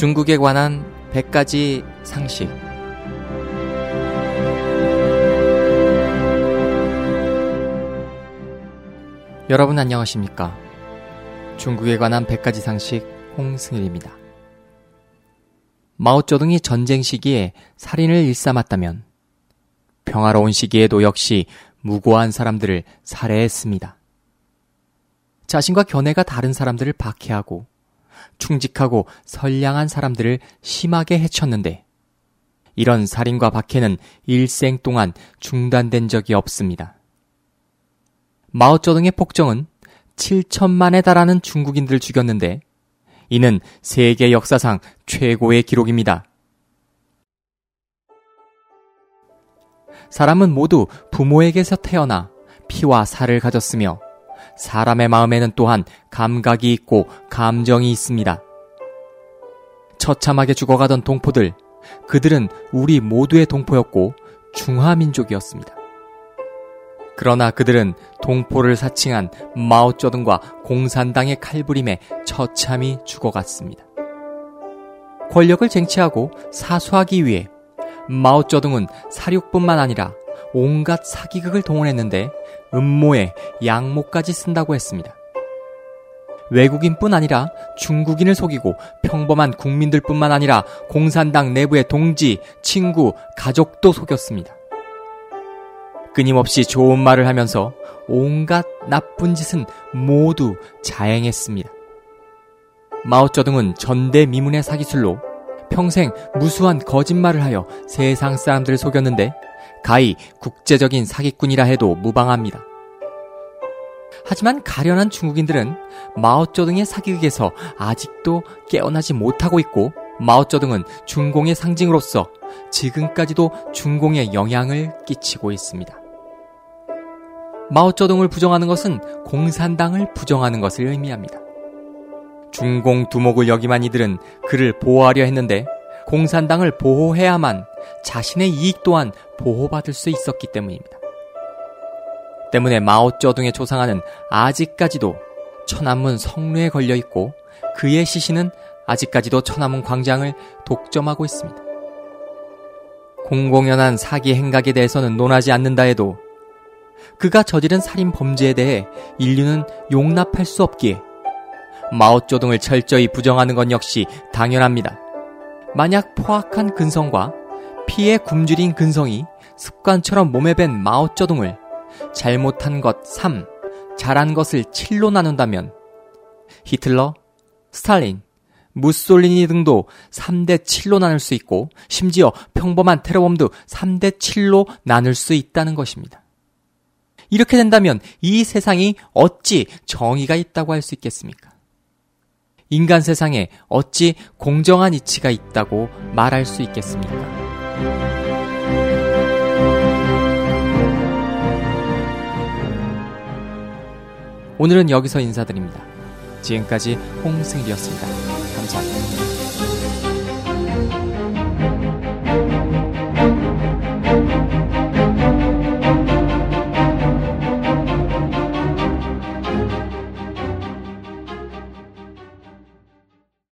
중국에 관한 100가지 상식. 여러분 안녕하십니까? 중국에 관한 100가지 상식 홍승일입니다. 마오쩌둥이 전쟁 시기에 살인을 일삼았다면 평화로운 시기에도 역시 무고한 사람들을 살해했습니다. 자신과 견해가 다른 사람들을 박해하고 충직하고 선량한 사람들을 심하게 해쳤는데 이런 살인과 박해는 일생 동안 중단된 적이 없습니다. 마오쩌둥의 폭정은 7천만에 달하는 중국인들을 죽였는데 이는 세계 역사상 최고의 기록입니다. 사람은 모두 부모에게서 태어나 피와 살을 가졌으며 사람의 마음에는 또한 감각이 있고 감정이 있습니다. 처참하게 죽어가던 동포들, 그들은 우리 모두의 동포였고 중화민족이었습니다. 그러나 그들은 동포를 사칭한 마오쩌둥과 공산당의 칼부림에 처참히 죽어갔습니다. 권력을 쟁취하고 사수하기 위해 마오쩌둥은 사륙뿐만 아니라 온갖 사기극을 동원했는데 음모에 양모까지 쓴다고 했습니다. 외국인뿐 아니라 중국인을 속이고 평범한 국민들뿐만 아니라 공산당 내부의 동지, 친구, 가족도 속였습니다. 끊임없이 좋은 말을 하면서 온갖 나쁜 짓은 모두 자행했습니다. 마오쩌둥은 전대미문의 사기술로 평생 무수한 거짓말을 하여 세상 사람들을 속였는데 가히 국제적인 사기꾼이라 해도 무방합니다. 하지만 가련한 중국인들은 마오쩌둥의 사기극에서 아직도 깨어나지 못하고 있고 마오쩌둥은 중공의 상징으로서 지금까지도 중공에 영향을 끼치고 있습니다. 마오쩌둥을 부정하는 것은 공산당을 부정하는 것을 의미합니다. 중공 두목을 여기만 이들은 그를 보호하려 했는데 공산당을 보호해야만 자신의 이익 또한 보호받을 수 있었기 때문입니다. 때문에 마오쩌둥의 조상아는 아직까지도 천안문 성루에 걸려 있고 그의 시신은 아직까지도 천안문 광장을 독점하고 있습니다. 공공연한 사기 행각에 대해서는 논하지 않는다 해도 그가 저지른 살인 범죄에 대해 인류는 용납할 수 없기에 마오쩌둥을 철저히 부정하는 건 역시 당연합니다. 만약 포악한 근성과 피에 굶주린 근성이 습관처럼 몸에 밴 마오쩌둥을 잘못한 것 3, 잘한 것을 7로 나눈다면 히틀러, 스탈린, 무솔리니 등도 3대 7로 나눌 수 있고 심지어 평범한 테러범도 3대 7로 나눌 수 있다는 것입니다. 이렇게 된다면 이 세상이 어찌 정의가 있다고 할 수 있겠습니까? 인간 세상에 어찌 공정한 이치가 있다고 말할 수 있겠습니까? 오늘은 여기서 인사드립니다. 지금까지 홍승일이었습니다. 감사합니다.